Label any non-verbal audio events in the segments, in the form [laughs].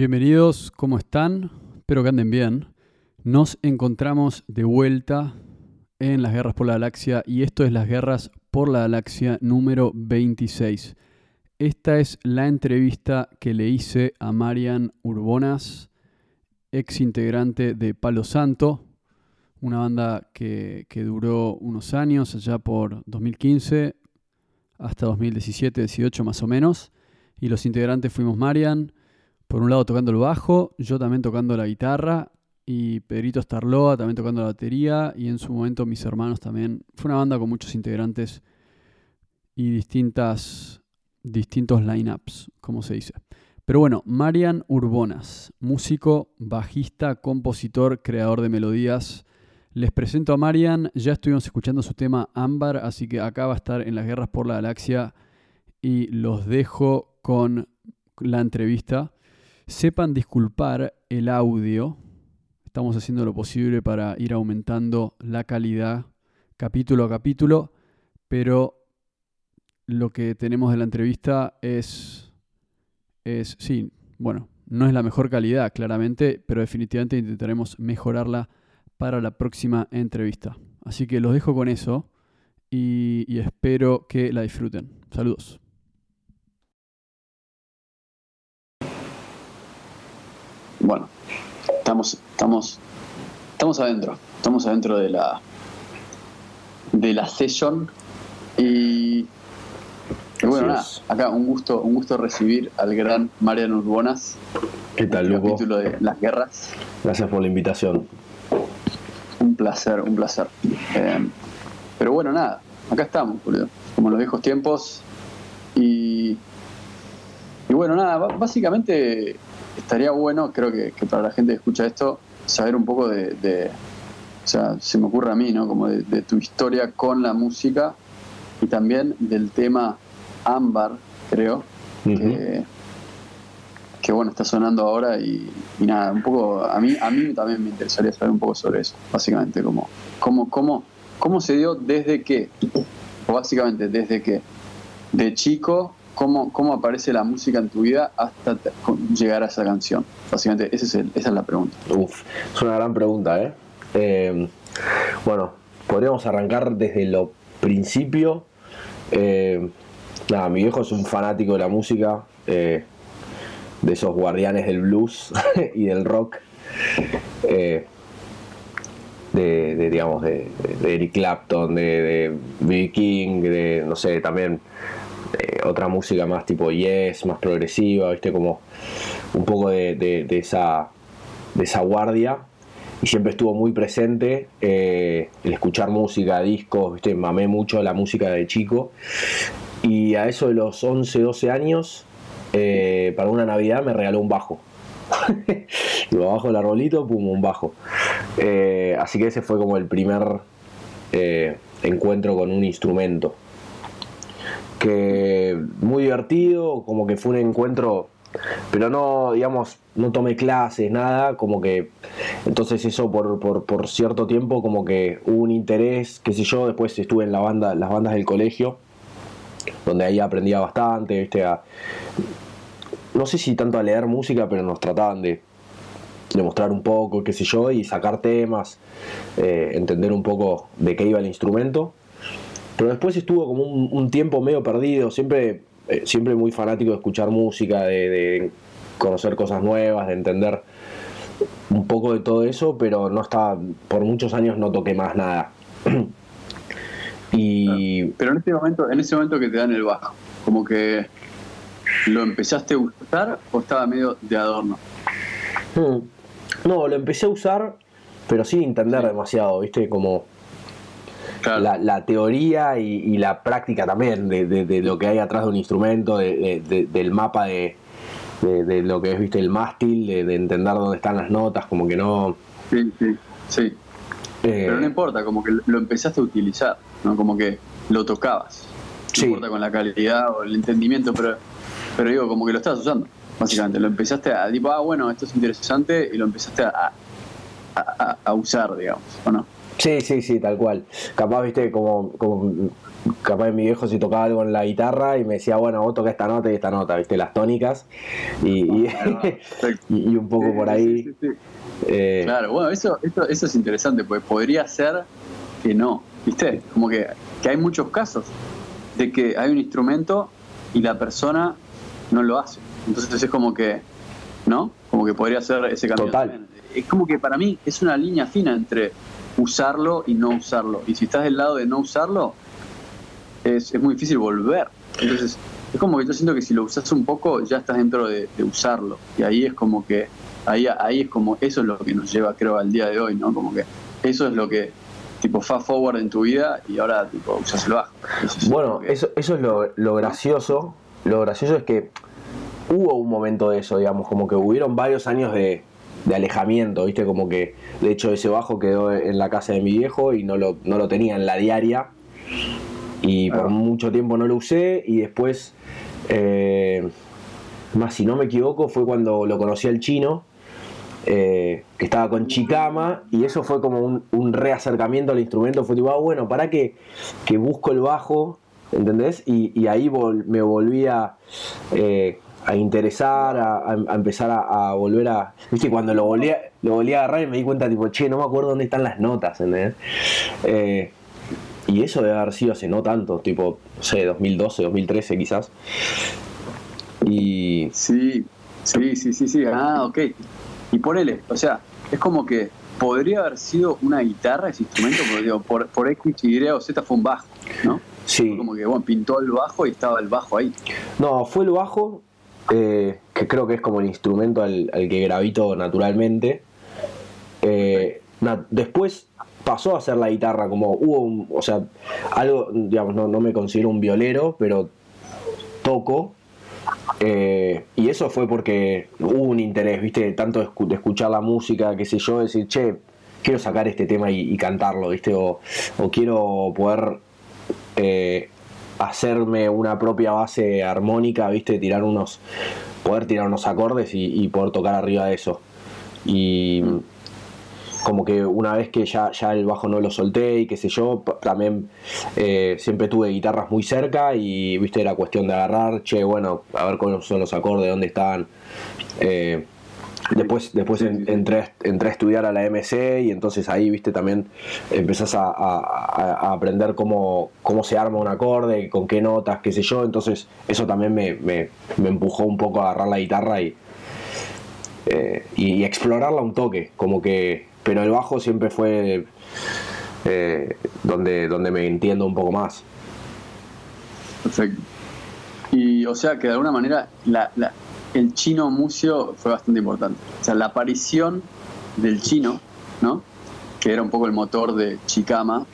Bienvenidos, ¿cómo están? Espero que anden bien. Nos encontramos de vuelta en las guerras por la galaxia y esto es las guerras por la galaxia número 26. Esta es la entrevista que le hice a Marian Urbonas, ex integrante de Palo Santo, una banda que, que duró unos años, allá por 2015 hasta 2017-18 más o menos. Y los integrantes fuimos Marian, por un lado tocando el bajo, yo también tocando la guitarra y Pedrito Starloa también tocando la batería y en su momento mis hermanos también. Fue una banda con muchos integrantes y distintas, distintos lineups, como se dice. Pero bueno, Marian Urbonas, músico, bajista, compositor, creador de melodías. Les presento a Marian, ya estuvimos escuchando su tema Ámbar, así que acá va a estar en las guerras por la galaxia y los dejo con la entrevista. Sepan disculpar el audio. Estamos haciendo lo posible para ir aumentando la calidad capítulo a capítulo, pero lo que tenemos de la entrevista es, es, sí, bueno, no es la mejor calidad, claramente, pero definitivamente intentaremos mejorarla para la próxima entrevista. Así que los dejo con eso y, y espero que la disfruten. Saludos. Bueno, estamos, estamos, estamos adentro, estamos adentro de la de la session y, y bueno, nada, acá un gusto, un gusto recibir al gran Mariano Urbonas. ¿Qué tal, el Luco? capítulo de Las Guerras. Gracias por la invitación. Un placer, un placer. Eh, pero bueno, nada, acá estamos, como en los viejos tiempos. Y, y bueno, nada, básicamente estaría bueno, creo que, que para la gente que escucha esto, saber un poco de, de- o sea, se me ocurre a mí, ¿no? Como de, de tu historia con la música y también del tema Ámbar, creo, que, que, bueno, está sonando ahora y, y nada, un poco, a mí, a mí también me interesaría saber un poco sobre eso, básicamente, como, cómo, cómo, cómo se dio desde que, o básicamente desde que, de chico, cómo, cómo aparece la música en tu vida hasta llegar a esa canción. Básicamente, esa es la pregunta. Uf, es una gran pregunta, ¿eh? Eh, bueno, podríamos arrancar desde lo principio. Eh, nada, mi viejo es un fanático de la música, eh, de esos guardianes del blues [laughs] y del rock. De, de, digamos, de, de Eric Clapton, de, de B.B. King, de, no sé, también eh, otra música más tipo Yes, más progresiva, viste, como un poco de, esa, de esa guardia. Y siempre estuvo muy presente eh, el escuchar música, discos, viste, mamé mucho la música de chico. Y a eso de los 11, 12 años, eh, para una Navidad me regaló un bajo. [laughs] Digo, abajo del arbolito, pum, un bajo. Eh, así que ese fue como el primer encuentro con un instrumento. Que muy divertido, como que fue un encuentro, pero no, digamos, no tomé clases, nada, como que entonces eso por, por, por cierto tiempo como que hubo un interés, qué sé yo, después estuve en la banda, las bandas del colegio, donde ahí aprendía bastante, viste, a, no sé si tanto a leer música, pero nos trataban de, de mostrar un poco, qué sé yo, y sacar temas, eh, entender un poco de qué iba el instrumento. Pero después estuvo como un, un tiempo medio perdido, siempre, eh, siempre muy fanático de escuchar música, de, de conocer cosas nuevas, de entender un poco de todo eso, pero no estaba, por muchos años no toqué más nada. [clears throat] y Pero en este momento, en ese momento que te dan el bajo, como que lo empezaste a usar o estaba medio de adorno. mm, no, lo empecé a usar, pero sin entender demasiado, ¿viste? Como Claro. la, la teoría y, y la práctica también de, de- de lo que hay atrás de un instrumento, de- de- de- del mapa de, lo que es, ¿viste? El mástil, de, de entender dónde están las notas, como que no... Sí, sí, sí. eh, Pero no importa, como que lo empezaste a utilizar, ¿no? Como que lo tocabas. No Sí. importa con la calidad o el entendimiento, pero, pero digo, como que lo estabas usando, básicamente. Lo empezaste a, tipo, ah, bueno, esto es interesante, y lo empezaste a, a, a- a usar, digamos, ¿o no? Sí, sí, sí, tal cual. Capaz, viste, como, como capaz mi viejo si tocaba algo en la guitarra y me decía, bueno, vos toca esta nota y esta nota, viste, las tónicas y, [laughs] y, y un poco por ahí. Eh, claro, bueno, eso, eso, eso es interesante, porque podría ser que no, viste, como que, que hay muchos casos de que hay un instrumento y la persona no lo hace. Entonces es como que, ¿no? Como que podría ser ese cambio. Total. Es como que para mí es una línea fina entre usarlo y no usarlo. Y si estás del lado de no usarlo, es, es muy difícil volver. Entonces, es como que yo siento que si lo usas un poco, ya estás dentro de, usarlo. Y ahí es como que, ahí, ahí es como, eso es lo que nos lleva, creo, al día de hoy, ¿no? Como que eso es lo que, tipo, fast forward en tu vida y ahora, tipo, usas el bajo. bueno, eso, eso es lo, lo gracioso. Lo gracioso es que hubo un momento de eso, digamos, como que hubieron varios años de, de alejamiento, ¿viste? Como que, de hecho, ese bajo quedó en la casa de mi viejo y no lo, no lo tenía en la diaria. Y por mucho tiempo no lo usé y después, eh, más si no me equivoco, fue cuando lo conocí al chino, eh, que estaba con Chicama y eso fue como un, reacercamiento al instrumento. Fue tipo, ah, bueno, para que, que busco el bajo, ¿entendés? Y, ahí me volví a... Eh, a interesar, a, empezar a, volver a. Viste, cuando lo volví, a, lo volví a agarrar y me di cuenta, tipo, che, no me acuerdo dónde están las notas, ¿entendés? Eh, y eso debe haber sido hace no tanto, tipo, no sé, 2012, 2013 quizás. Y. Sí, sí, sí, sí, sí. Ah, ok. Y ponele, o sea, es como que podría haber sido una guitarra ese instrumento, porque digo, por, por X, Y o Z fue un bajo, ¿no? Sí. Como que, bueno, pintó el bajo y estaba el bajo ahí. No, fue el bajo eh, que creo que es como el instrumento al, que gravito naturalmente. Eh, después pasó a ser la guitarra, como hubo, o sea, algo, digamos, no, me considero un violero, pero toco. Eh, y eso fue porque hubo un interés, viste, tanto de, escuchar la música, qué sé yo, decir, che, quiero sacar este tema y, cantarlo, viste, o, quiero poder hacerme una propia base armónica, viste, tirar unos, poder tirar unos acordes y, poder tocar arriba de eso. Y como que una vez que ya, ya el bajo no lo solté y qué sé yo, también eh, siempre tuve guitarras muy cerca y viste era cuestión de agarrar, che, bueno, a ver cuáles son los acordes, dónde están. Eh, Después, después entré, entré, a estudiar a la MC y entonces ahí, viste, también empezás a, aprender cómo, cómo, se arma un acorde, con qué notas, qué sé yo. Entonces eso también me, me, empujó un poco a agarrar la guitarra y, eh, y, explorarla un toque. Como que, pero el bajo siempre fue eh, donde, donde me entiendo un poco más. Perfecto. Y o sea que de alguna manera la el chino Mucio fue bastante importante. O sea, la aparición del chino, ¿no? Que era un poco el motor de Chicama.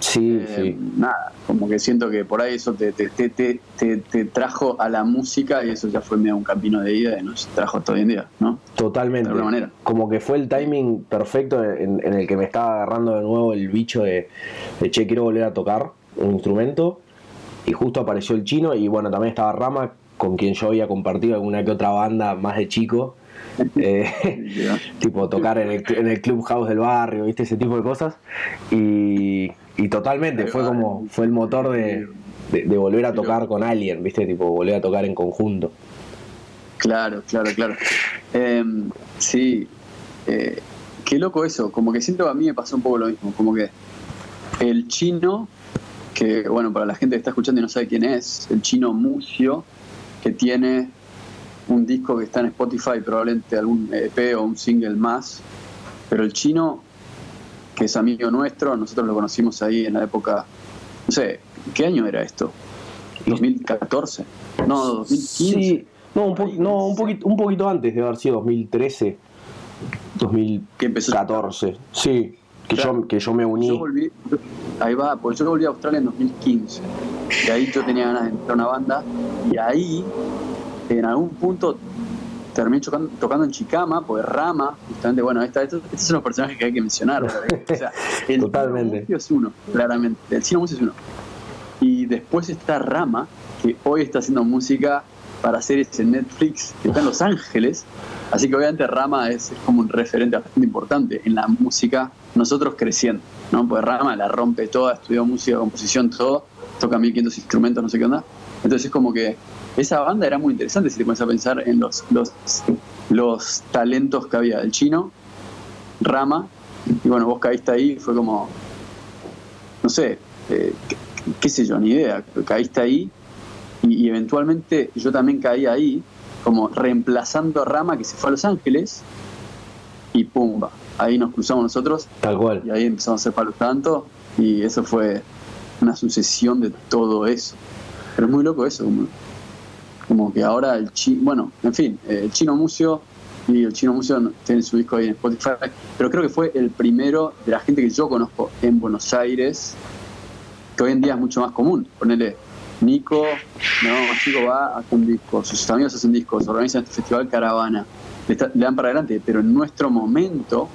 Sí, eh, sí. Nada, como que siento que por ahí eso te, te, te, te, trajo a la música y eso ya fue medio un camino de ida y nos trajo hasta hoy en día, ¿no? Totalmente. De alguna manera. Como que fue el timing perfecto en, el que me estaba agarrando de nuevo el bicho de, de, che, quiero volver a tocar un instrumento. Y justo apareció el chino y bueno, también estaba Rama, con quien yo había compartido alguna que otra banda más de chico. [laughs] Eh, tipo tocar en el, en el clubhouse del barrio, viste ese tipo de cosas. Y, totalmente, fue como, fue el motor de, volver a tocar con alguien, viste, tipo volver a tocar en conjunto. Claro, claro, claro. Em, sí, eh, qué loco eso, como que siento que a mí me pasó un poco lo mismo, como que el chino, que bueno, para la gente que está escuchando y no sabe quién es, el chino Mucio, que tiene un disco que está en Spotify, probablemente algún EP o un single más, pero el chino, que es amigo nuestro, nosotros lo conocimos ahí en la época, no sé, ¿qué año era esto? 2014, no, 2015. no, un, no un, poquito, un poquito antes de haber sido 2013, 2014, sí, que, yo, que yo me uní. ahí va, pues yo volví a Australia en 2015 y ahí yo tenía ganas de entrar a una banda y ahí en algún punto terminé tocando en Chicama, pues Rama, justamente, bueno, estos, son los personajes que hay que mencionar. [laughs] O sea, el Totalmente. es uno, claramente, el Mucio es uno. Y después está Rama, que hoy está haciendo música para series en Netflix, que está en Los Ángeles. Así que obviamente Rama es, como un referente bastante importante en la música, nosotros creciendo, ¿no? Pues Rama la rompe toda, estudió música, composición, todo, toca 1500 instrumentos, no sé qué onda. Entonces es como que esa banda era muy interesante si te pones a pensar en los, los, los talentos que había. El chino, Rama, y bueno, vos caíste ahí, fue como, no sé, eh, qué, sé yo, ni idea, caíste ahí y, eventualmente yo también caí ahí, como reemplazando a Rama que se fue a Los Ángeles y pumba, ahí nos cruzamos nosotros. Tal cual. Y ahí empezamos a hacer palos tanto y eso fue una sucesión de todo eso. Pero es muy loco eso, como, que ahora el chino, bueno, en fin, eh, el chino Mucio y el chino Mucio tiene su disco ahí en Spotify, pero creo que fue el primero de la gente que yo conozco en Buenos Aires, que hoy en día es mucho más común. Ponerle Nico, no, Chico va, hace un disco, sus amigos hacen discos, organizan este festival Caravana, le, dan para adelante, pero en nuestro momento,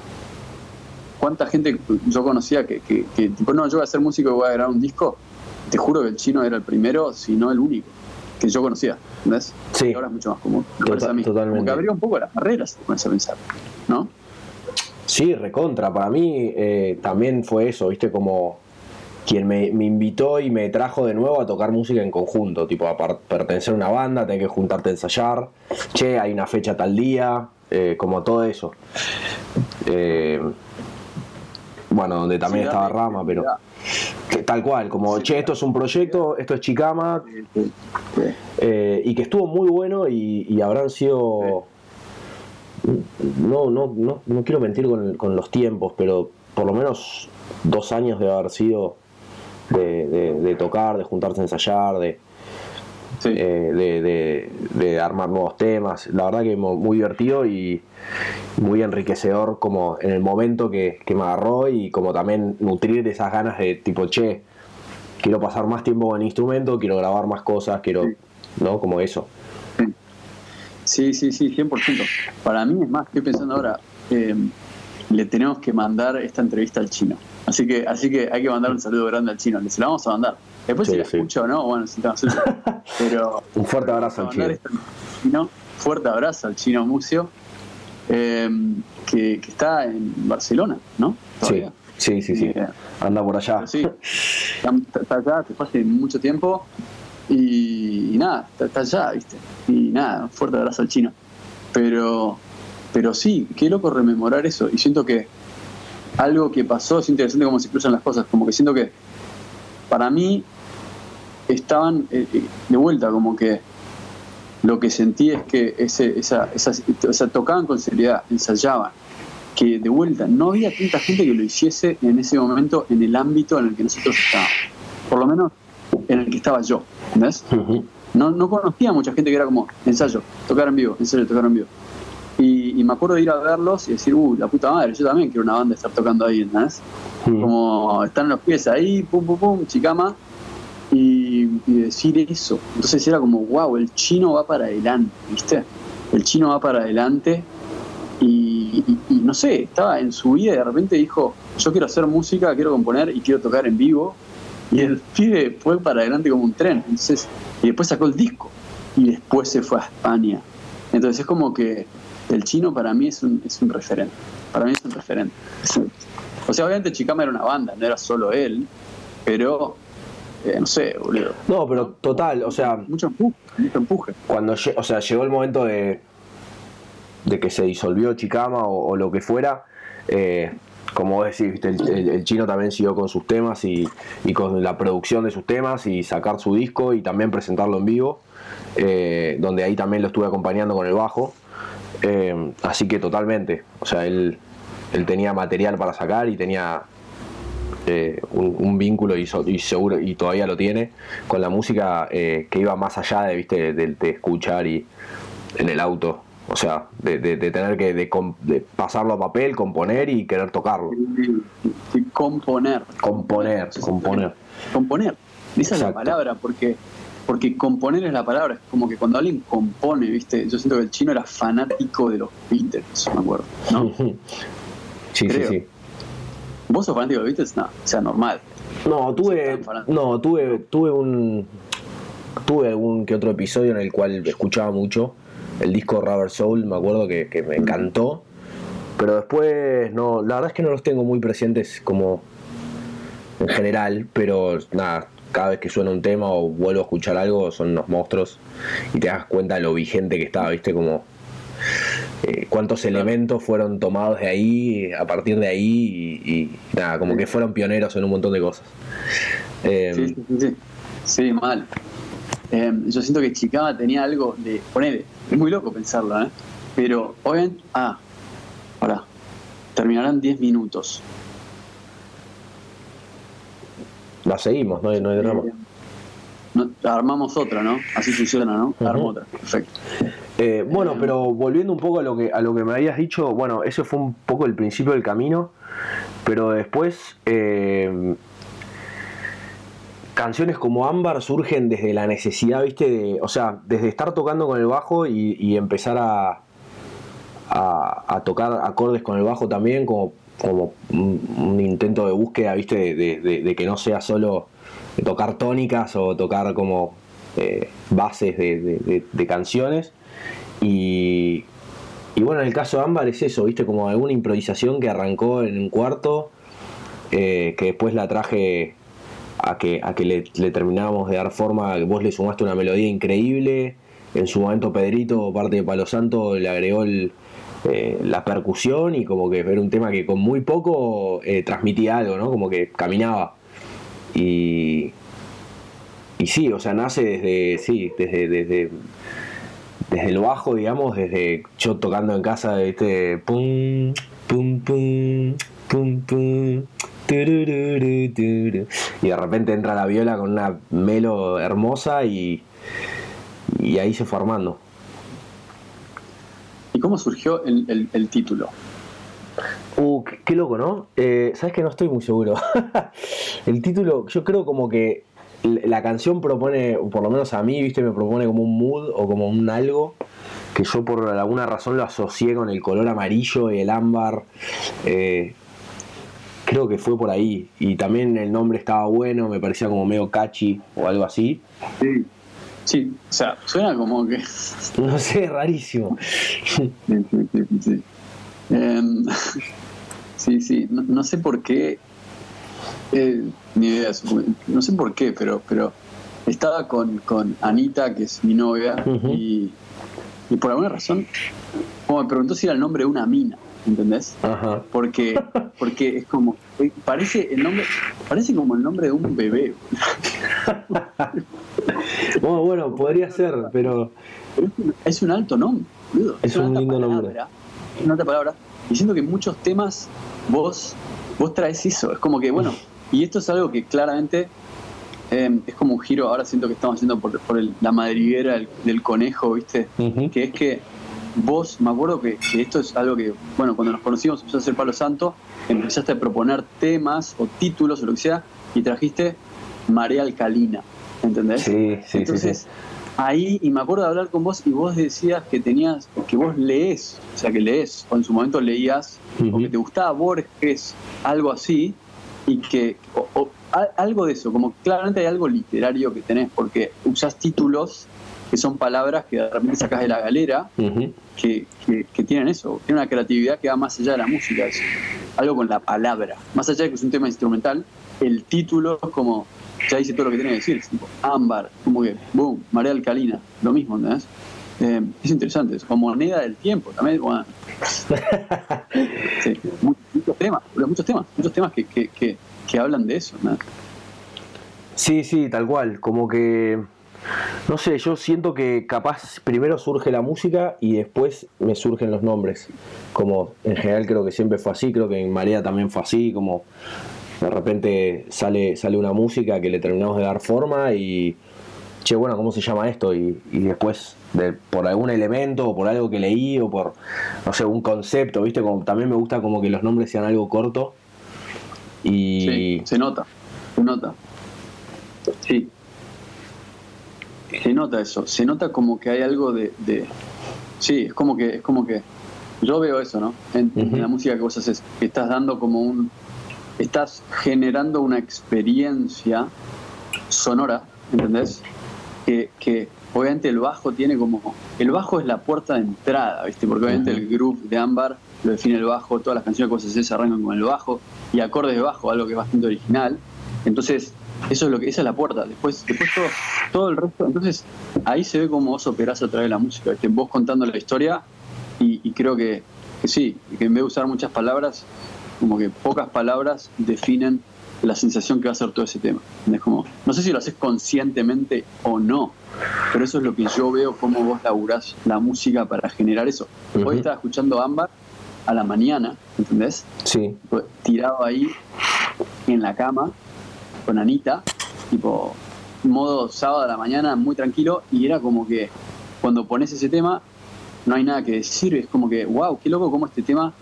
¿cuánta gente yo conocía que, que, tipo, no, yo voy a ser músico y voy a grabar un disco? Te juro que el chino era el primero, si no el único, que yo conocía, ¿ves? Sí. ahora es mucho más común. totalmente. Como que abrió un poco las barreras, te pones a pensar, ¿no? Sí, recontra. Para mí eh, también fue eso, ¿viste? Como quien me, invitó y me trajo de nuevo a tocar música en conjunto, tipo a pertenecer a una banda, tener que juntarte a ensayar, che, hay una fecha tal día, eh, como todo eso. Eh, bueno, donde también estaba Rama, pero tal cual, como, che, esto es un proyecto, esto es Chicama, eh, y que estuvo muy bueno y, habrán sido... No, no, no, no quiero mentir con, con los tiempos, pero por lo menos dos años de haber sido de, tocar, de juntarse a ensayar, de, eh, de, armar nuevos temas. La verdad que muy divertido y muy enriquecedor como en el momento que, me agarró y como también nutrir esas ganas de tipo, che, quiero pasar más tiempo en instrumento, quiero grabar más cosas, quiero, ¿no? Como eso. Sí, sí, sí, 100%. Para mí es más, estoy pensando ahora, eh, le tenemos que mandar esta entrevista al chino. Así que, así que hay que mandar un saludo grande al chino. Se la vamos a mandar. Después si la escucho o no, bueno, si [laughs] Pero. un fuerte abrazo al chino. Fuerte abrazo al chino Mucio, eh, que, está en Barcelona, ¿no? Sí, sí, sí, sí. Eh, Anda por allá. Sí, está, allá, te hace mucho tiempo y, nada, está, allá, ¿viste? Y nada, fuerte abrazo al chino. Pero, pero sí, qué loco rememorar eso. Y siento que algo que pasó, es interesante cómo se cruzan las cosas, como que siento que para mí estaban eh, eh, de vuelta, como que lo que sentí es que ese, esa, esa, tocaban con seriedad, ensayaban, que de vuelta no había tanta gente que lo hiciese en ese momento en el ámbito en el que nosotros estábamos, por lo menos en el que estaba yo, ¿ves? no, no conocía mucha gente que era como ensayo, tocar en vivo, ensayo, tocar en vivo. Y, me acuerdo de ir a verlos y decir, uh, la puta madre, yo también quiero una banda estar tocando ahí, ¿entendés? Como están los pies ahí, pum, pum, pum, chicama, y, decir eso. Entonces era como, wow, el chino va para adelante, ¿viste? El chino va para adelante y, no sé, estaba en su vida y de repente dijo, yo quiero hacer música, quiero componer y quiero tocar en vivo. Y el [laughs] pibe fue para adelante como un tren. Entonces, y después sacó el disco. Y después se fue a España entonces es como que el chino para mí es un, es un referente. Para mí es un referente. o sea, obviamente Chicama era una banda, no era solo él, pero eh, no sé, boludo. No, pero total, o sea. Mucho empuje, mucho empuje. Cuando o sea, llegó el momento de, de que se disolvió Chicama o, lo que fuera. Eh, como vos decís, El, chino también siguió con sus temas y, y, con la producción de sus temas y sacar su disco y también presentarlo en vivo. Eh, donde ahí también lo estuve acompañando con el bajo. Eh, así que totalmente, o sea, él, él tenía material para sacar y tenía eh, un, vínculo y, seguro y todavía lo tiene con la música que iba más allá de, ¿viste? De, escuchar y en el auto. O sea, de, tener que de, pasarlo a papel, componer y querer tocarlo. componer. Componer, componer. Componer. Esa es la palabra, porque porque componer es la palabra, es como que cuando alguien compone, ¿viste? Yo siento que el chino era fanático de los Beatles, me acuerdo, ¿no? [laughs] Sí, sí, sí. ¿Vos sos fanático de los Beatles? No, o sea, normal. No, tuve, no, tuve, tuve un, tuve algún que otro episodio en el cual escuchaba mucho. El disco Rubber Soul, me acuerdo que, que me encantó. Pero después, no, la verdad es que no los tengo muy presentes como en general, pero nada, cada vez que suena un tema o vuelvo a escuchar algo son unos monstruos y te das cuenta de lo vigente que estaba, viste, como eh, cuántos elementos fueron tomados de ahí, a partir de ahí y, nada, como que fueron pioneros en un montón de cosas. Eh, sí, sí, sí, sí, mal. Eh, yo siento que Chicago tenía algo de, ponele, es muy loco pensarlo, ¿eh? pero obviamente, ah, ahora, terminarán 10 minutos. La seguimos, no hay, no hay drama. armamos otra, ¿no? Así funciona, ¿no? Armo otra, perfecto. Eh, bueno, eh, pero volviendo un poco a lo que a lo que me habías dicho, bueno, eso fue un poco el principio del camino, pero después eh, canciones como Ámbar surgen desde la necesidad, viste, de, o sea, desde estar tocando con el bajo y, empezar a, a, tocar acordes con el bajo también, como como un, intento de búsqueda, viste, de, que no sea solo tocar tónicas o tocar como eh, bases de, canciones. Y, y, bueno, en el caso de Ámbar es eso, viste, como alguna improvisación que arrancó en un cuarto, eh, que después la traje a que, a que le, le terminábamos de dar forma, vos le sumaste una melodía increíble. En su momento Pedrito, parte de Palo Santo, le agregó el, eh, la percusión y como que era un tema que con muy poco eh, transmitía algo, ¿no? Como que caminaba. Y, y sí, o sea, nace desde, sí, desde, desde, desde lo bajo, digamos, desde yo tocando en casa, este pum, pum, pum, pum. Y de repente entra la viola con una melo hermosa y, y ahí se fue armando. ¿Y cómo surgió el, título? Uh, qué, loco, ¿no? Eh, Sabes que no estoy muy seguro. [laughs] el título, yo creo como que la canción propone, por lo menos a mí, viste, me propone como un mood o como un algo que yo por alguna razón lo asocié con el color amarillo y el ámbar. Eh, creo que fue por ahí. Y también el nombre estaba bueno, me parecía como medio catchy o algo así. Sí. Sí, o sea, suena como que. [laughs] No sé, rarísimo. Sí, sí, sí. Em, sí, sí. No, sé por qué. Eh, ni idea, no sé por qué, pero, pero estaba con, con Anita, que es mi novia, y, y por alguna razón, como me preguntó si era el nombre de una mina. ¿Entendés? Ajá. Porque, porque es como, eh, parece el nombre, parece como el nombre de un bebé. [laughs] bueno, bueno, podría ser, pero... es un alto nombre, Es, un lindo nombre. Es una alta palabra. Y siento que en muchos temas vos, vos traes eso. Es como que, bueno, y esto es algo que claramente em, es como un giro, ahora siento que estamos haciendo por, por la madriguera del, conejo, ¿viste? Que es que vos, me acuerdo que, esto es algo que, bueno, cuando nos conocimos, empezó a hacer Palo Santo, empezaste a proponer temas o títulos o lo que sea, y trajiste Marea Alcalina, ¿entendés? Sí, sí, Entonces, ahí, y me acuerdo de hablar con vos, y vos decías que tenías, que vos lees, o sea, que lees, o en su momento leías, o que te gustaba Borges, algo así, y que, o, algo de eso, como claramente hay algo literario que tenés, porque usás títulos que son palabras que de repente sacas de la galera, que, que, tienen eso, tienen una creatividad que va más allá de la música, es algo con la palabra. Más allá de que es un tema instrumental, el título es como, ya dice todo lo que tiene que decir, es tipo ámbar, como que, boom, marea alcalina, lo mismo, ¿entendés? Eh, es interesante, es como moneda del tiempo también. Bueno. sí, muchos, temas, muchos temas, muchos temas que, que, que, hablan de eso. ¿no? Sí, sí, tal cual, como que no sé, yo siento que capaz primero surge la música y después me surgen los nombres. Como en general creo que siempre fue así, creo que en Marea también fue así, como de repente sale, sale una música que le terminamos de dar forma y, che, bueno, ¿cómo se llama esto? Y, después, por algún elemento o por algo que leí o por, no sé, un concepto, ¿viste? Como, también me gusta como que los nombres sean algo corto. Y... Se nota, se nota. Sí, se nota eso, se nota como que hay algo de, sí, es como que, es como que, yo veo eso, ¿no? En, la música que vos haces, que estás dando como un, estás generando una experiencia sonora, ¿entendés? que, que obviamente el bajo tiene como. El bajo es la puerta de entrada, ¿viste? Porque obviamente el groove de Ámbar lo define el bajo, todas las canciones que vos haces arrancan con el bajo y acordes de bajo, algo que es bastante original. Entonces, eso es lo que, esa es la puerta. Después, después todo, todo el resto. Entonces, ahí se ve cómo vos operás a través de la música, ¿viste? vos contando la historia y, y creo que, que sí, que en vez de usar muchas palabras, como que pocas palabras definen la sensación que va a ser todo ese tema. Es como, no sé si lo haces conscientemente o no, pero eso es lo que yo veo, cómo vos laburás la música para generar eso. Hoy estaba escuchando Ámbar a la mañana, ¿entendés? Sí. Tirado ahí en la cama con Anita, tipo modo sábado a la mañana, muy tranquilo, y era como que cuando pones ese tema no hay nada que decir, es como que, wow, qué loco cómo este tema,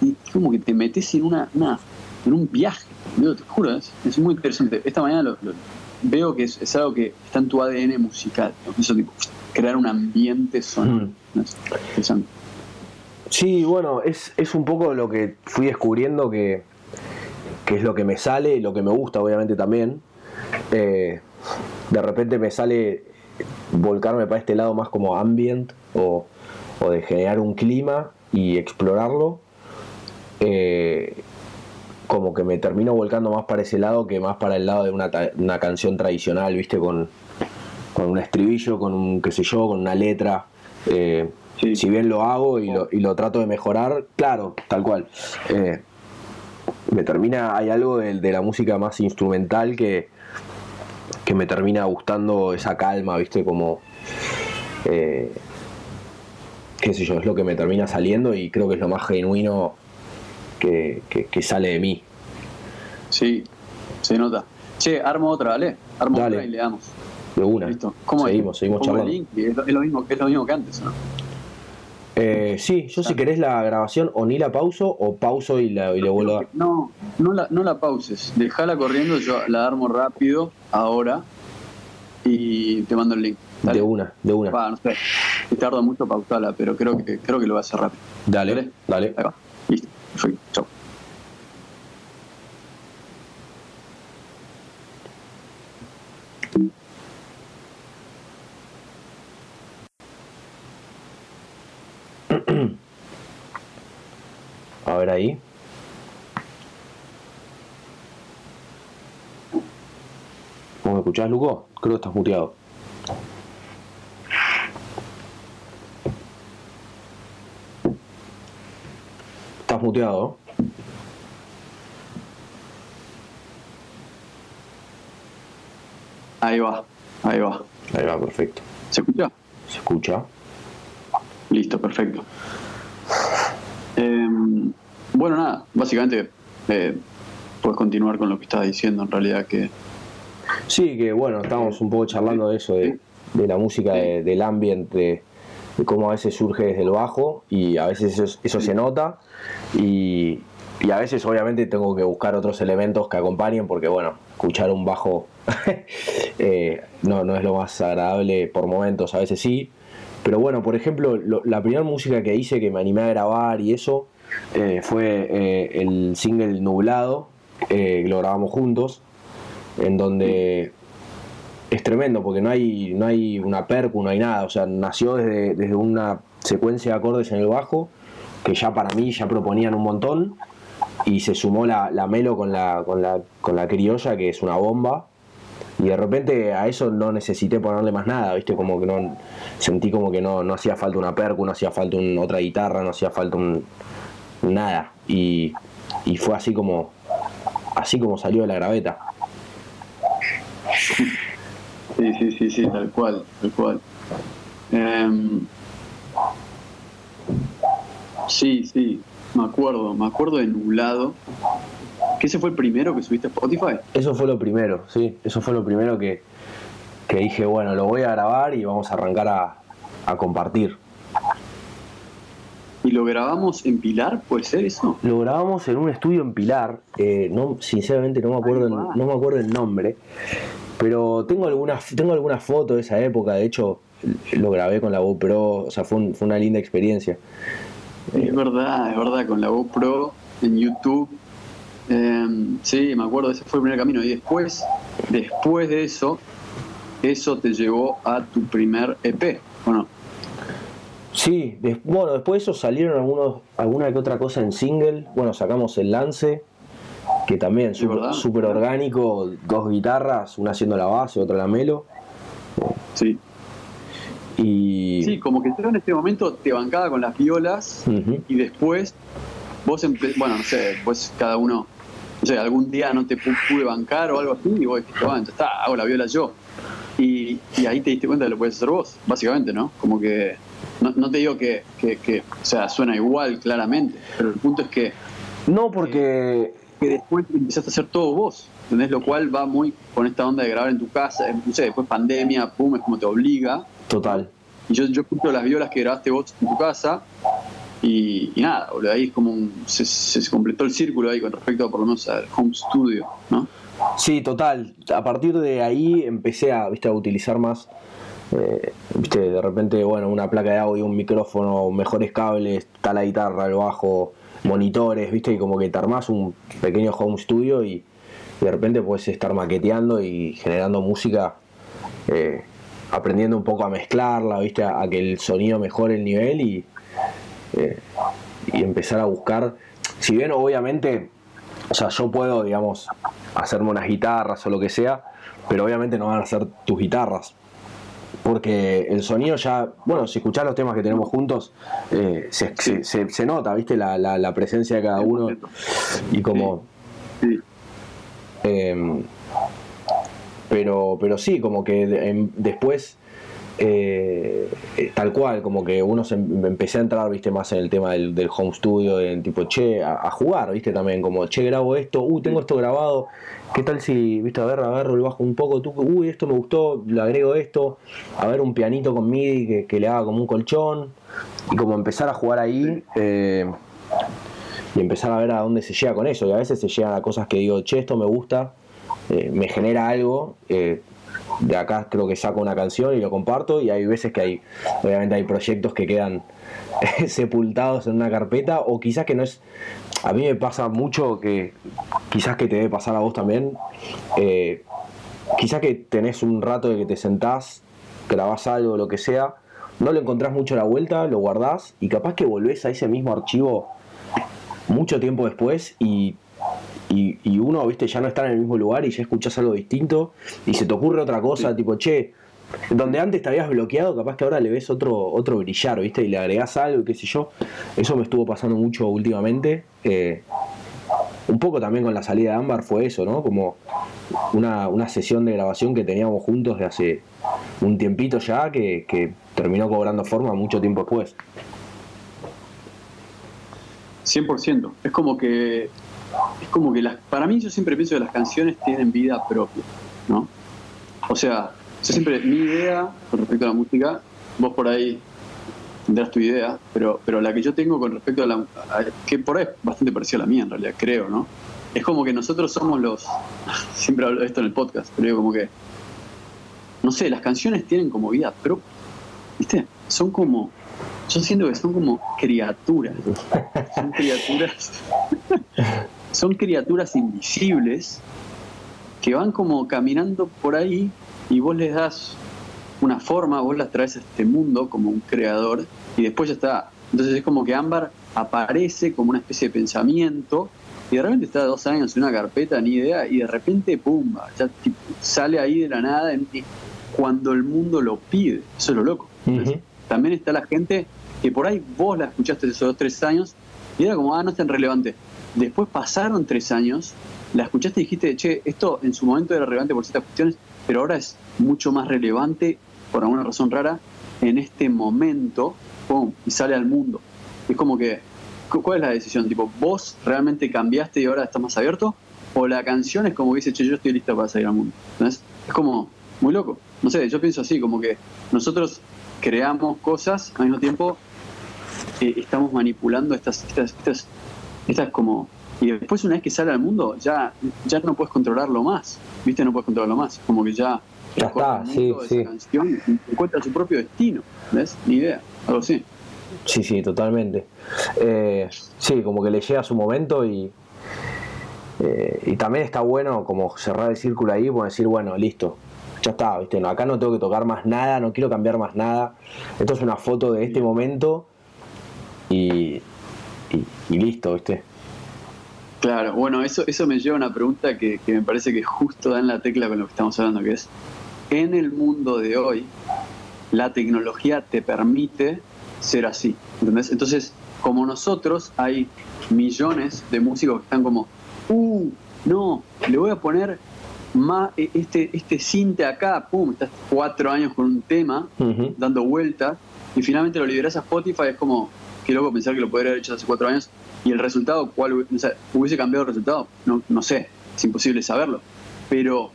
y como que te metes en una, una en un viaje, te juro, es, es muy interesante. Esta mañana lo, lo- veo que es, es algo que está en tu ADN musical, ¿no? eso tipo, crear un ambiente sonoro, ¿no? Es interesante. Sí, bueno, es, es un poco lo que fui descubriendo que, que es lo que me sale y lo que me gusta, obviamente también. Eh, de repente me sale volcarme para este lado más como ambient o, o de generar un clima y explorarlo. Eh, como que me termino volcando más para ese lado que más para el lado de una, una canción tradicional, viste, con, con un estribillo, con un, qué sé yo, con una letra. Eh, Sí. Si bien lo hago y lo, y lo trato de mejorar, claro, tal cual. Eh, me termina, hay algo de, de la música más instrumental que, que me termina gustando esa calma, viste, como... eh, qué sé yo, es lo que me termina saliendo y creo que es lo más genuino que, que- que sale de mí. Sí, se nota. Che, armo otra, ¿vale? Armo Dale. otra y le damos. De una. ¿Listo? ¿Cómo es? seguimos, seguimos Pongo el charlando. es, es lo mismo, es lo mismo que antes, ¿no? Eh, sí, yo si querés la grabación o ni la pauso o pauso y, la, y le vuelvo a dar. No, no la, no la pauses. Dejala corriendo, yo la armo rápido ahora y te mando el link. Dale. De una, de una. Va, no sé, tarda mucho pausarla, pero creo que, creo que lo va a hacer rápido. Dale, Dale. dale. Ahí va. Listo. Perfecto. Chau. A ver ahí. ¿Cómo me escuchás, Luco? Creo que estás muteado. Estás muteado. Ahí va, ahí va. Ahí va, perfecto. ¿Se escucha? ¿Se escucha? Listo, perfecto. Bueno, nada, básicamente eh, puedes continuar con lo que estabas diciendo, en realidad que Sí, que bueno, estamos un poco charlando de eso, de, de la música, de- del ambiente, de, de cómo a veces surge desde el bajo y a veces eso, eso se nota. Y, y a veces obviamente tengo que buscar otros elementos que acompañen porque bueno, escuchar un bajo [laughs] eh, no, no es lo más agradable por momentos, a veces sí, pero bueno, por ejemplo, lo- la primera música que hice que me animé a grabar y eso eh, fue eh, el single Nublado, eh, lo grabamos juntos en donde es tremendo porque no hay, no hay una percu, no hay nada, o sea, nació desde, desde una secuencia de acordes en el bajo que ya para mí ya proponían un montón y se sumó la, la melo con la, con, la, con la criolla que es una bomba. Y de repente a eso no necesité ponerle más nada, viste, como que no sentí como que no, no hacía falta una percu, no hacía falta otra guitarra, no hacía falta un nada y, y fue así como así como salió de la graveta. Sí, sí, sí, sí, tal cual, tal cual. Em, sí, sí, me acuerdo, me acuerdo de Nublado. ¿Que ese fue el primero que subiste a Spotify? Eso fue lo primero, sí, eso fue lo primero que, que dije, bueno, lo voy a grabar y vamos a arrancar a, a compartir. ¿Y lo grabamos en Pilar? ¿Puede ser eso? Lo grabamos en un estudio en Pilar, eh, no, sinceramente no me acuerdo, no me acuerdo el nombre, pero tengo algunas, tengo algunas fotos de esa época, de hecho lo grabé con la GoPro, o sea, fue, un- fue una linda experiencia. Es verdad, es verdad, con la GoPro en YouTube. Em, sí, me acuerdo, ese fue el primer camino. Y después, después de eso, eso te llevó a tu primer EP, ¿o no? Sí, bueno, después de eso salieron algunos, alguna que otra cosa en single. Bueno, sacamos el lance, que también súper orgánico, dos guitarras, una haciendo la base, otra la melo. Sí. Y... Sí, como que en este momento te bancaba con las violas y después vos, bueno, no sé, después cada uno, no sé, algún día no te pude bancar o algo así y vos dijiste, bueno, ya está, hago la viola yo. Y, ahí te diste cuenta de lo que puedes hacer vos, básicamente, ¿no? Como que, no, te digo que, que, o sea, suena igual claramente, pero el punto es que... No, porque... Que, después empezaste a hacer todo vos, ¿entendés? Lo cual va muy con esta onda de grabar en tu casa, no sé, después pandemia, pum, es como te obliga. Total. Y yo, yo escucho las violas que grabaste vos en tu casa y, nada, ahí es como se, se, completó el círculo ahí con respecto a, por lo menos al home studio, ¿no? Sí, total. A partir de ahí empecé a, ¿viste, a utilizar más, eh, ¿viste? de repente, bueno, una placa de audio, un micrófono, mejores cables, está la guitarra, el bajo, monitores, ¿viste? Y como que te armás un pequeño home studio y, de repente puedes estar maqueteando y generando música, eh, aprendiendo un poco a mezclarla, ¿viste? A, a que el sonido mejore el nivel y eh, y empezar a buscar, si bien obviamente, o sea, yo puedo, digamos, hacerme unas guitarras o lo que sea, pero obviamente no van a ser tus guitarras. Porque el sonido ya, bueno, si escuchás los temas que tenemos juntos, eh, se, nota, ¿viste? La, presencia de cada uno. y como... Em, pero, pero sí, como que después eh, eh, tal cual, como que uno se em, empecé a entrar, viste, más en el tema del, home studio, en tipo, che, a, jugar, viste, también, como, che, grabo esto, uh, tengo esto grabado, ¿qué tal si, viste, a ver, agarro el bajo un poco, tú, uy, esto me gustó, le agrego esto, a ver, un pianito con MIDI que, le haga como un colchón, y como empezar a jugar ahí, eh, y empezar a ver a dónde se llega con eso, y a veces se llegan a cosas que digo, che, esto me gusta, me genera algo, de acá creo que saco una canción y lo comparto y hay veces que hay, obviamente hay proyectos que quedan [laughs] sepultados en una carpeta o quizás que no es, a mí me pasa mucho que quizás que te debe pasar a vos también, eh, quizás que tenés un rato de que te sentás, grabás algo, lo que sea, no lo encontrás mucho la vuelta, lo guardás y capaz que volvés a ese mismo archivo mucho tiempo después y y, uno, viste, ya no está en el mismo lugar y ya escuchás algo distinto y se te ocurre otra cosa, tipo, che, donde antes te habías bloqueado, capaz que ahora le ves otro, otro brillar, viste, y le agregás algo y qué sé yo. Eso me estuvo pasando mucho últimamente. Eh, un poco también con la salida de Ámbar fue eso, ¿no? Como una, sesión de grabación que teníamos juntos de hace un tiempito ya que, que terminó cobrando forma mucho tiempo después. 100%. Es como que es como que las, para mí yo siempre pienso que las canciones tienen vida propia, ¿no? O sea, yo siempre, mi idea con respecto a la música, vos por ahí tendrás tu idea, pero, pero la que yo tengo con respecto a la, que por ahí es bastante parecida a la mía en realidad, creo, ¿no? Es como que nosotros somos los, [laughs] siempre hablo de esto en el podcast, pero digo como que, no sé, las canciones tienen como vida propia, ¿viste? Son como, yo siento que son como criaturas, son criaturas [laughs] son criaturas invisibles que van como caminando por ahí y vos les das una forma, vos las traes a este mundo como un creador y después ya está. Entonces es como que Ámbar aparece como una especie de pensamiento y de repente está dos años en una carpeta, ni idea, y de repente, ¡pum! Ya sale ahí de la nada cuando el mundo lo pide. Eso es lo loco. También está la gente que por ahí vos la escuchaste esos dos, tres años y era como, ah, no es tan relevante. Después pasaron tres años, la escuchaste y dijiste, che, esto en su momento era relevante por ciertas cuestiones, pero ahora es mucho más relevante, por alguna razón rara, en este momento, ¡pum! y sale al mundo. Es como que, ¿cuál es la decisión? Tipo, ¿vos realmente cambiaste y ahora estás más abierto? ¿O la canción es como que dice, che, yo estoy lista para salir al mundo? Es como muy loco. No sé, yo pienso así, como que nosotros creamos cosas, al mismo tiempo eh, estamos manipulando estas, estas, estas esta es como. Y después, una vez que sale al mundo, ya, ya no puedes controlarlo más. ¿Viste? No puedes controlarlo más. Como que ya. Ya está, sí, sí. Canción encuentra su propio destino. ¿Ves? Ni idea. Algo así. Sí, sí, totalmente. Eh, sí, como que le llega su momento y. Eh, y también está bueno como cerrar el círculo ahí, por decir, bueno, listo. ya está, ¿viste? No, acá no tengo que tocar más nada, no quiero cambiar más nada. Esto es una foto de este momento y, y, listo, ¿viste? Claro, bueno, eso, eso me lleva a una pregunta que, que me parece que justo da en la tecla con lo que estamos hablando, que es, en el mundo de hoy, la tecnología te permite ser así, ¿entendés? Entonces, como nosotros, hay millones de músicos que están como, uh, no, le voy a poner más e, este, este cinte acá, pum, estás cuatro años con un tema, dando vueltas, y finalmente lo liberas a Spotify, es como, qué loco pensar que lo podría haber hecho hace cuatro años, y el resultado, ¿cuál o sea, hubiese cambiado el resultado? No, no sé, es imposible saberlo, pero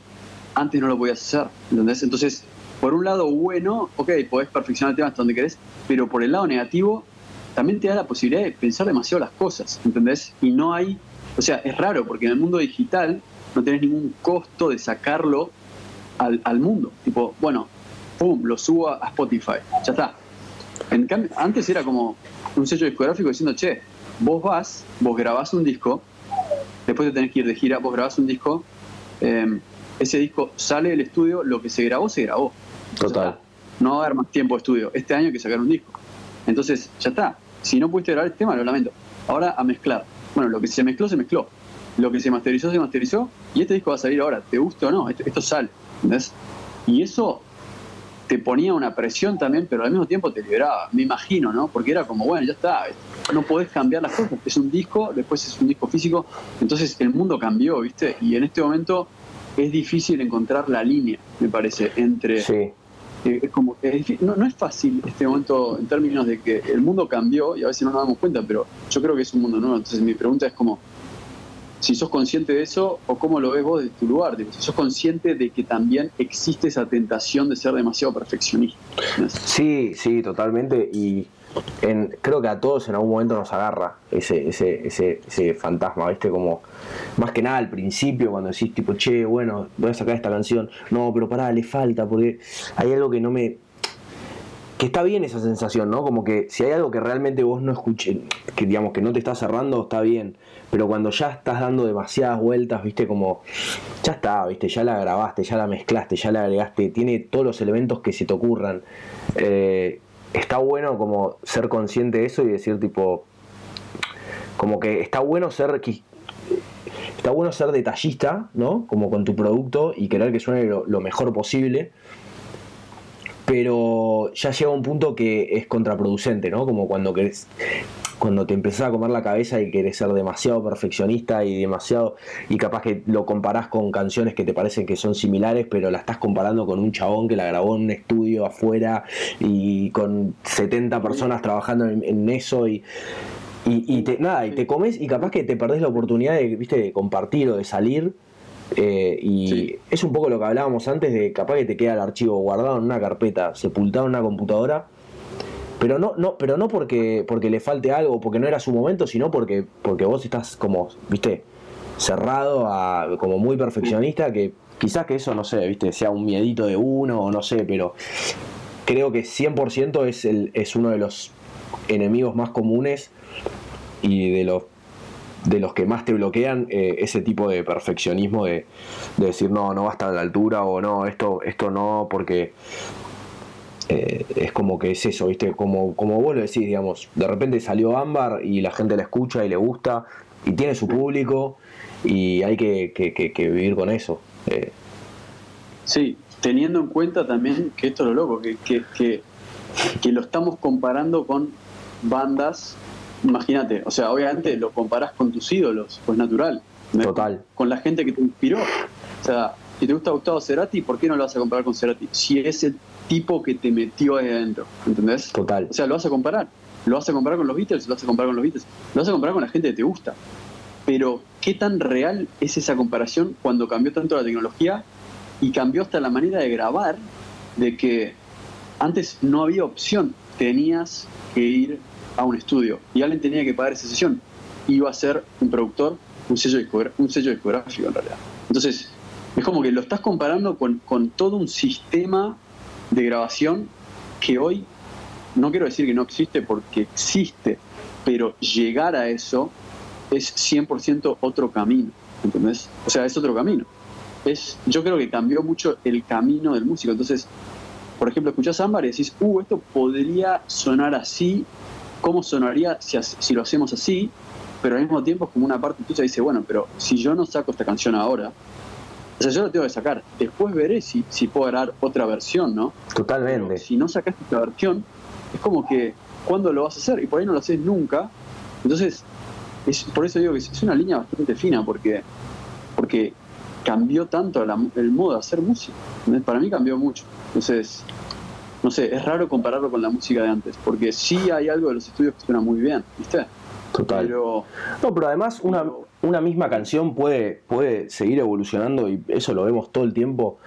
antes no lo podías hacer, ¿entendés? Entonces, por un lado bueno, ok, podés perfeccionar el tema hasta donde querés, pero por el lado negativo, también te da la posibilidad de pensar demasiado las cosas, ¿entendés? Y no hay, o sea, es raro, porque en el mundo digital no tenés ningún costo de sacarlo al, mundo. Tipo, bueno, pum, lo subo a Spotify, ya está. En cambio, antes era como un sello discográfico diciendo, che, vos vas, vos grabás un disco, después de tener que ir de gira, vos grabás un disco, em, ese disco sale del estudio, lo que se grabó, se grabó. Total. no va a haber más tiempo de estudio. Este año hay que sacar un disco. Entonces, ya está. Si no pudiste grabar el tema, lo lamento. Ahora a mezclar. Bueno, lo que se mezcló, se mezcló. Lo que se masterizó, se masterizó. Y este disco va a salir ahora, te gusta o no, esto, sale. ¿entendés? Y eso te ponía una presión también, pero al mismo tiempo te liberaba, me imagino, ¿no? Porque era como, bueno, ya está, no podés cambiar las cosas. Es un disco, después es un disco físico. Entonces el mundo cambió, ¿viste? Y en este momento es difícil encontrar la línea, me parece, entre... Sí. Eh, es como, no, no, es fácil este momento en términos de que el mundo cambió y a veces no nos damos cuenta, pero yo creo que es un mundo nuevo. Entonces mi pregunta es como, si sos consciente de eso o cómo lo ves vos desde tu lugar, si sos consciente de que también existe esa tentación de ser demasiado perfeccionista. Sí, sí, totalmente. Y creo que a todos en algún momento nos agarra ese, ese, ese, ese, fantasma, ¿viste? Como, más que nada al principio, cuando decís, tipo, che, bueno, voy a sacar esta canción, no, pero pará, le falta, porque hay algo que no me. Que está bien esa sensación, ¿no? Como que si hay algo que realmente vos no escuches, que digamos que no te está cerrando, está bien, pero cuando ya estás dando demasiadas vueltas, ¿viste? Como, ya está, ¿viste? Ya la grabaste, ya la mezclaste, ya la agregaste, tiene todos los elementos que se te ocurran. Eh, está bueno como ser consciente de eso y decir tipo como que está bueno ser está bueno ser detallista no como con tu producto y querer que suene lo, mejor posible pero ya llega un punto que es contraproducente no como cuando querés cuando te empezás a comer la cabeza y querés ser demasiado perfeccionista y demasiado y capaz que lo comparás con canciones que te parecen que son similares, pero la estás comparando con un chabón que la grabó en un estudio afuera y con 70 personas trabajando en, eso y, y, te, nada, y te comes y capaz que te perdés la oportunidad de, ¿viste? de compartir o de salir. Eh, y es un poco lo que hablábamos antes de capaz que te queda el archivo guardado en una carpeta, sepultado en una computadora pero no, no, pero no porque, porque le falte algo, porque no era su momento, sino porque, porque vos estás como, viste, cerrado a, como muy perfeccionista, que quizás que eso, no sé, viste, sea un miedito de uno o no sé, pero creo que 100% es, el, es uno de los enemigos más comunes y de los de los que más te bloquean eh, ese tipo de perfeccionismo de, de, decir no, no va a estar la altura o no, esto, esto no, porque eh, es como que es eso, ¿viste? Como, como vos lo decís, digamos, de repente salió Ámbar y la gente la escucha y le gusta y tiene su público y hay que, vivir con eso. Eh. Sí, teniendo en cuenta también que esto es lo loco, que, que, que lo estamos comparando con bandas, imagínate, o sea, obviamente lo comparás con tus ídolos, pues natural. Total. Con la gente que te inspiró. O sea, si te gusta Gustavo Cerati, ¿por qué no lo vas a comparar con Cerati? Si es el tipo que te metió ahí adentro, ¿entendés? Total. O sea, lo vas a comparar. Lo vas a comparar con los Beatles, lo vas a comparar con los Beatles, lo vas a comparar con la gente que te gusta. Pero, ¿qué tan real es esa comparación cuando cambió tanto la tecnología y cambió hasta la manera de grabar? De que antes no había opción, tenías que ir a un estudio y alguien tenía que pagar esa sesión. Iba a ser un productor, un sello, un sello discográfico en realidad. Entonces, es como que lo estás comparando con, con todo un sistema de grabación que hoy, no quiero decir que no existe porque existe, pero llegar a eso es 100% otro camino, ¿entendés? O sea, es otro camino. es, yo creo que cambió mucho el camino del músico. Entonces, por ejemplo, escuchás Ámbar y decís, uh, esto podría sonar así, ¿cómo sonaría si, si lo hacemos así? Pero al mismo tiempo es como una parte tuya dice, bueno, pero si yo no saco esta canción ahora, o sea, yo lo tengo que sacar. Después veré si, si puedo grabar otra versión, ¿no? Totalmente. si no sacaste esta versión, es como que, ¿cuándo lo vas a hacer? Y por ahí no lo haces nunca. Entonces, es, por eso digo que es una línea bastante fina, porque, porque cambió tanto el modo de hacer música. Para mí cambió mucho. Entonces, no sé, es raro compararlo con la música de antes, porque sí hay algo de los estudios que suena muy bien, ¿viste? Total. Pero, no, pero además una, una misma canción puede, puede seguir evolucionando y eso lo vemos todo el tiempo.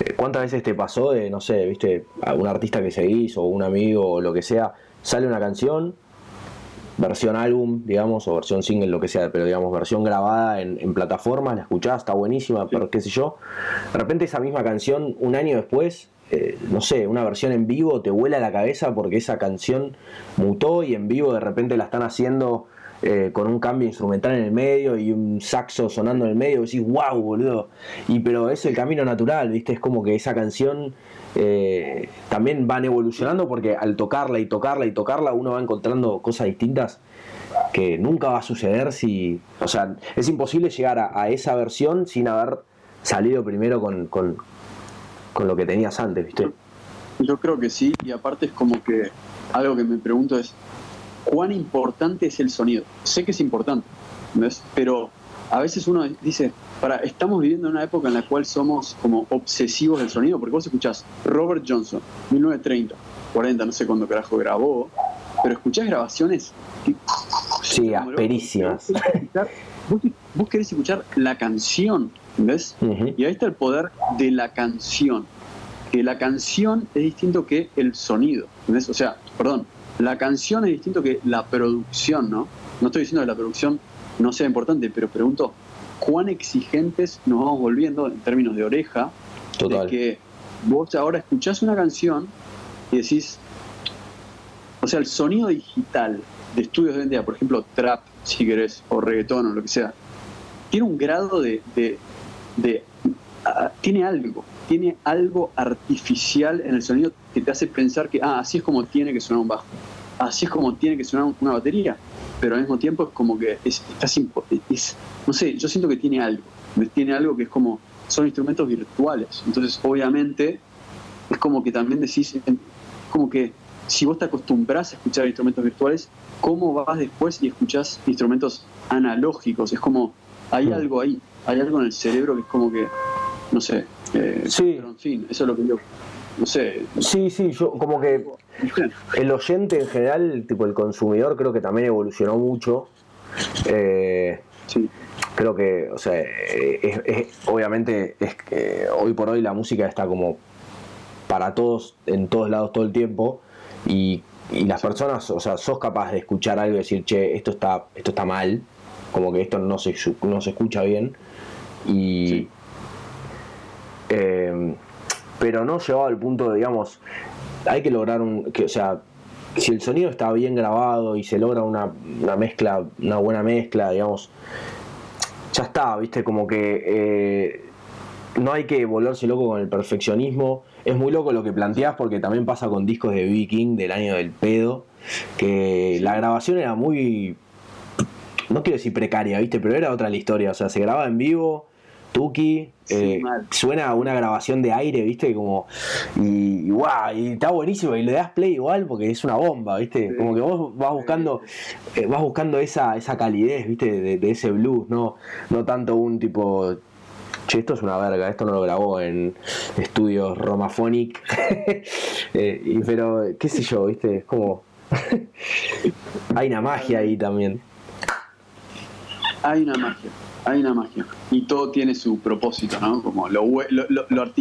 Eh, ¿Cuántas veces te pasó de, no sé, viste, a un artista que seguís o un amigo o lo que sea, sale una canción, versión álbum, digamos, o versión single, lo que sea, pero digamos, versión grabada en, en plataformas, la escuchás, está buenísima, pero qué sé yo. De repente esa misma canción, un año después, eh, no sé, una versión en vivo te vuela la cabeza porque esa canción mutó y en vivo de repente la están haciendo eh, con un cambio instrumental en el medio y un saxo sonando en el medio, y decís, wow, boludo. Y pero es el camino natural, ¿viste? Es como que esa canción eh, también van evolucionando porque al tocarla y tocarla y tocarla uno va encontrando cosas distintas que nunca va a suceder si, o sea, es imposible llegar a, esa versión sin haber salido primero con, con, con, lo que tenías antes, ¿viste? Yo creo que sí, y aparte es como que algo que me pregunto es, ¿cuán importante es el sonido? Sé que es importante, ¿ves? pero a veces uno dice, para, estamos viviendo en una época en la cual somos como obsesivos del sonido, porque vos escuchás Robert Johnson, 1930, 40, no sé cuándo carajo grabó, pero escuchás grabaciones sí, asperísimas. Vos, querés escuchar la canción, ¿ves? Y ahí está el poder de la canción. Que la canción es distinto que el sonido, ¿ves? O sea, perdón, la canción es distinto que la producción, ¿no? No estoy diciendo que la producción no sea importante, pero pregunto, ¿cuán exigentes nos vamos volviendo en términos de oreja? Total. De que vos ahora escuchás una canción y decís, o sea, el sonido digital de estudios de hoy en día, por ejemplo, trap, si querés, o reggaetón o lo que sea, tiene un grado de, de, tiene algo, tiene algo artificial en el sonido que te hace pensar que, ah, así es como tiene que sonar un bajo, así es como tiene que sonar una batería, pero al mismo tiempo es como que es, es, no sé, yo siento que tiene algo, tiene algo que es como, son instrumentos virtuales, entonces obviamente es como que también decís, como que si vos te acostumbras a escuchar instrumentos virtuales, ¿cómo vas después y escuchás instrumentos analógicos? Es como, hay mm. algo ahí, hay algo en el cerebro que es como que, no sé, eh, sí. pero en fin, eso es lo que yo, no sé. Sí, sí, yo como que el oyente en general, tipo el consumidor, creo que también evolucionó mucho. Eh, sí. Creo que, o sea, obviamente es que hoy por hoy la música está como para todos, en todos lados, todo el tiempo. Y, las personas, o sea, sos capaz de escuchar algo y decir, che, esto está, esto está mal, como que esto no se, no se escucha bien. Y. Eh, pero no llevado al punto de, digamos, hay que lograr un. Que, o sea, si el sonido está bien grabado y se logra una, una mezcla, una buena mezcla, digamos, ya está, viste, como que. Eh, no hay que volverse loco con el perfeccionismo. Es muy loco lo que planteás porque también pasa con discos de Viking del año del pedo, que la grabación era muy, no quiero decir precaria, ¿viste? Pero era otra la historia, o sea, se grababa en vivo, Tuki, eh, suena una grabación de aire, ¿viste? Como, y, guau, y está buenísimo, y le das play igual porque es una bomba, ¿viste? Como que vos vas buscando, eh, vas buscando esa, esa calidez, ¿viste? De, ese blues, no, no tanto un tipo che, esto es una verga, esto no lo grabó en estudios Romaphonic, [laughs] eh, pero qué sé yo, viste, es como... [laughs] hay una magia ahí también. Hay una magia hay una magia. Y todo tiene su propósito, ¿no? Como lo, lo, lo, Los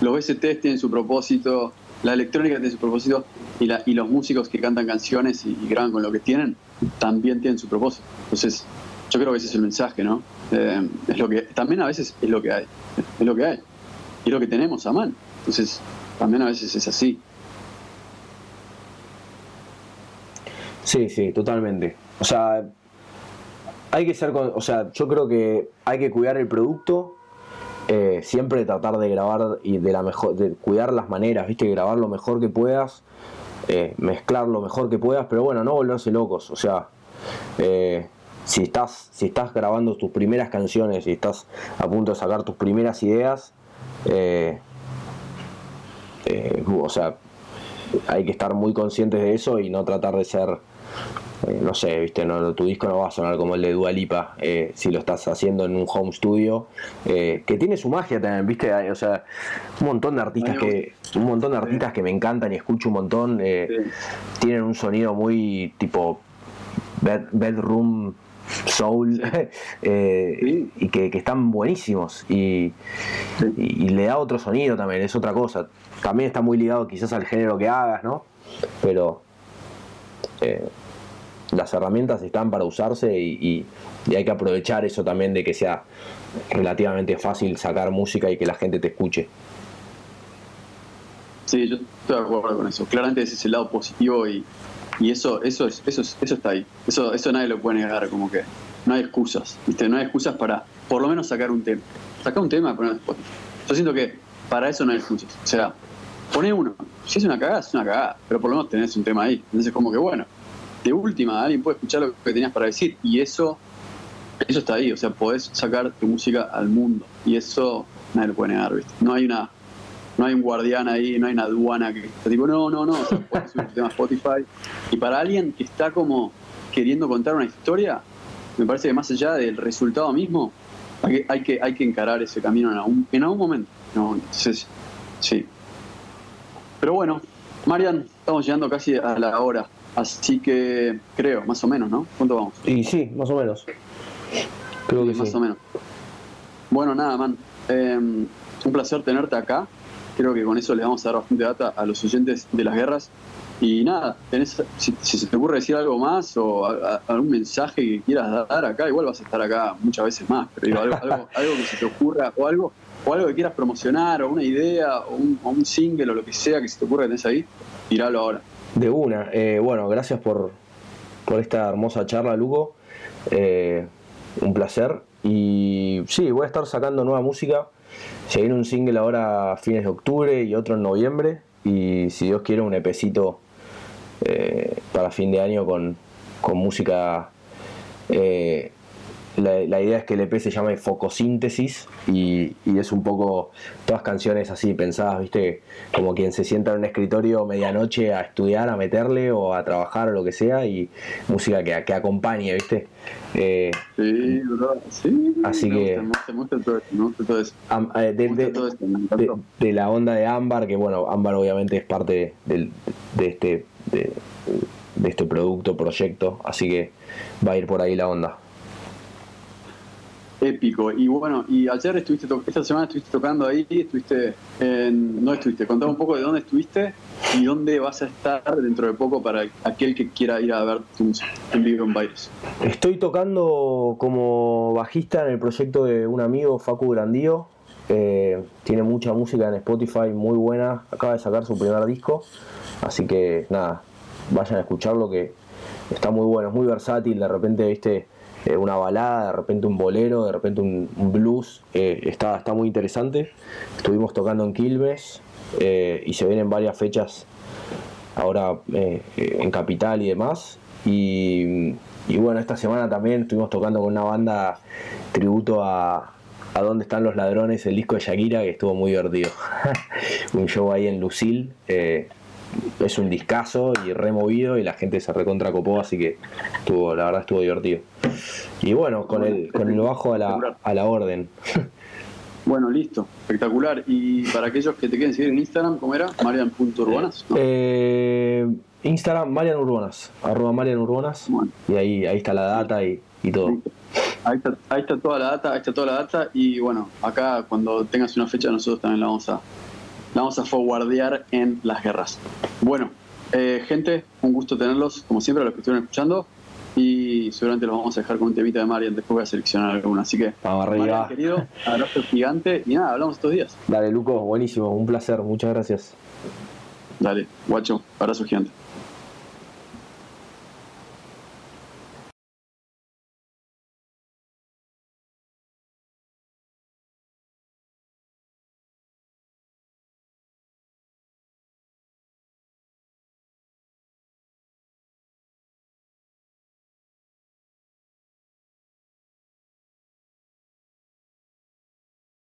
VSTs tienen su propósito, la electrónica tiene su propósito, y, los músicos que cantan canciones y, graban con lo que tienen, también tienen su propósito. Entonces, yo creo que ese es el mensaje, ¿no? Eh, es lo que, también a veces es lo que hay, es lo que hay. Y es lo que tenemos a mano. Entonces, también a veces es así. Sí, sí, totalmente. O sea, hay que ser, o sea, yo creo que hay que cuidar el producto, eh, siempre tratar de grabar y de la mejor, de cuidar las maneras, viste, grabar lo mejor que puedas, eh, mezclar lo mejor que puedas, pero bueno, no volverse locos, o sea, eh, si estás, si estás grabando tus primeras canciones y estás a punto de sacar tus primeras ideas, o sea, hay que estar muy conscientes de eso y no tratar de ser eh, no sé, viste, no, tu disco no va a sonar como el de Dua Lipa eh, si lo estás haciendo en un home studio, eh, que tiene su magia también, viste, o sea, un montón de artistas que, un montón de artistas que me encantan y escucho un montón, tienen un sonido muy tipo bedroom soul [laughs] y que, están buenísimos y, y, le da otro sonido también, es otra cosa. También está muy ligado quizás al género que hagas, ¿no? Pero las herramientas están para usarse y, hay que aprovechar eso también de que sea relativamente fácil sacar música y que la gente te escuche. Sí, yo estoy de acuerdo con eso. Claramente ese es el lado positivo y, eso, eso, es, eso, eso está ahí. Eso, eso nadie lo puede negar, como que no hay excusas. No hay excusas para por lo menos sacar un tema. Sacar un tema Spotify. Yo siento que para eso no hay excusas. O sea, poné uno. Si es una cagada, es una cagada, pero por lo menos tenés un tema ahí. Entonces, como que bueno, de última, alguien puede escuchar lo que tenías para decir y eso, eso está ahí, o sea, podés sacar tu música al mundo y eso nadie lo puede negar, ¿viste? No hay una no hay un guardián ahí, no hay una aduana que está tipo, no, no, no, o sea, puedes subir [laughs] tu tema Spotify. Y para alguien que está como queriendo contar una historia, me parece que más allá del resultado mismo, hay que, hay que, hay encarar ese camino en algún, en algún momento. No, sí. Pero bueno, Marian, estamos llegando casi a la hora. Así que creo, más o menos, ¿no? ¿Cuánto vamos? Y sí, más o menos. Creo que más o menos. Bueno, nada, man. Em, un placer tenerte acá. Creo que con eso le vamos a dar bastante data a los oyentes de las guerras. Y nada, tenés, si, se te ocurre decir algo más o algún mensaje que quieras dar acá, igual vas a estar acá muchas veces más, pero digo, algo, algo, [laughs] que se te ocurra o algo, o algo que quieras promocionar o una idea o un, single o lo que sea que se te ocurra que tenés ahí, tiralo ahora. De una. Eh, bueno, gracias por, por esta hermosa charla, Lugo. Eh, un placer. Y sí, voy a estar sacando nueva música. Se viene un single ahora a fines de octubre y otro en noviembre. Y si Dios quiere, un epecito eh, para fin de año con, con música la, idea es que el EP se llame Focosíntesis y, y es un poco todas canciones así pensadas, ¿viste? Como quien se sienta en un escritorio medianoche a estudiar, a meterle o a trabajar o lo que sea y música que, que acompañe, ¿viste? Eh, sí, Sí, así que. De la onda de Ámbar, que bueno, Ámbar obviamente es parte del, de este. de este producto, proyecto, así que va a ir por ahí la onda. Épico. Y bueno, y ayer estuviste, esta semana estuviste tocando ahí, estuviste, en, no estuviste, contame un poco de dónde estuviste y dónde vas a estar dentro de poco para aquel que quiera ir a ver tu música en vivo en Bailes. Estoy tocando como bajista en el proyecto de un amigo, Facu Grandío. Eh, tiene mucha música en Spotify, muy buena. Acaba de sacar su primer disco. Así que nada, vayan a escucharlo que está muy bueno, es muy versátil. De repente, viste eh, una balada, de repente un bolero, de repente un, blues. Eh, está, está muy interesante. Estuvimos tocando en Quilmes eh, y se vienen varias fechas ahora en Capital y demás. Y, bueno, esta semana también estuvimos tocando con una banda tributo a, a Dónde están los ladrones, el disco de Shakira, que estuvo muy divertido. [laughs] un show ahí en Lucil es un discazo y removido y la gente se recontra copó, así que estuvo, la verdad estuvo divertido. Y bueno, con el, con el bajo a la, a la orden. Bueno, listo, espectacular. Y para aquellos que te quieren seguir en Instagram, ¿cómo era? Marian.urbanas. Eh, Instagram, Marian Urbanas, arroba Marian Urbanas. Y ahí, ahí está la data y, y todo. Ahí está, ahí está toda la data, ahí está toda la data. Y bueno, acá cuando tengas una fecha nosotros también la vamos a, la vamos a forwardear en las guerras. Bueno, eh, gente, un gusto tenerlos, como siempre, a los que estuvieron escuchando. Y seguramente los vamos a dejar con un temita de Marian. Después voy a seleccionar alguna. Así que, vamos arriba. Marian, querido, abrazo gigante. Y nada, hablamos estos días. Dale, Luco, buenísimo. Un placer. Muchas gracias. Dale, guacho, abrazo gigante.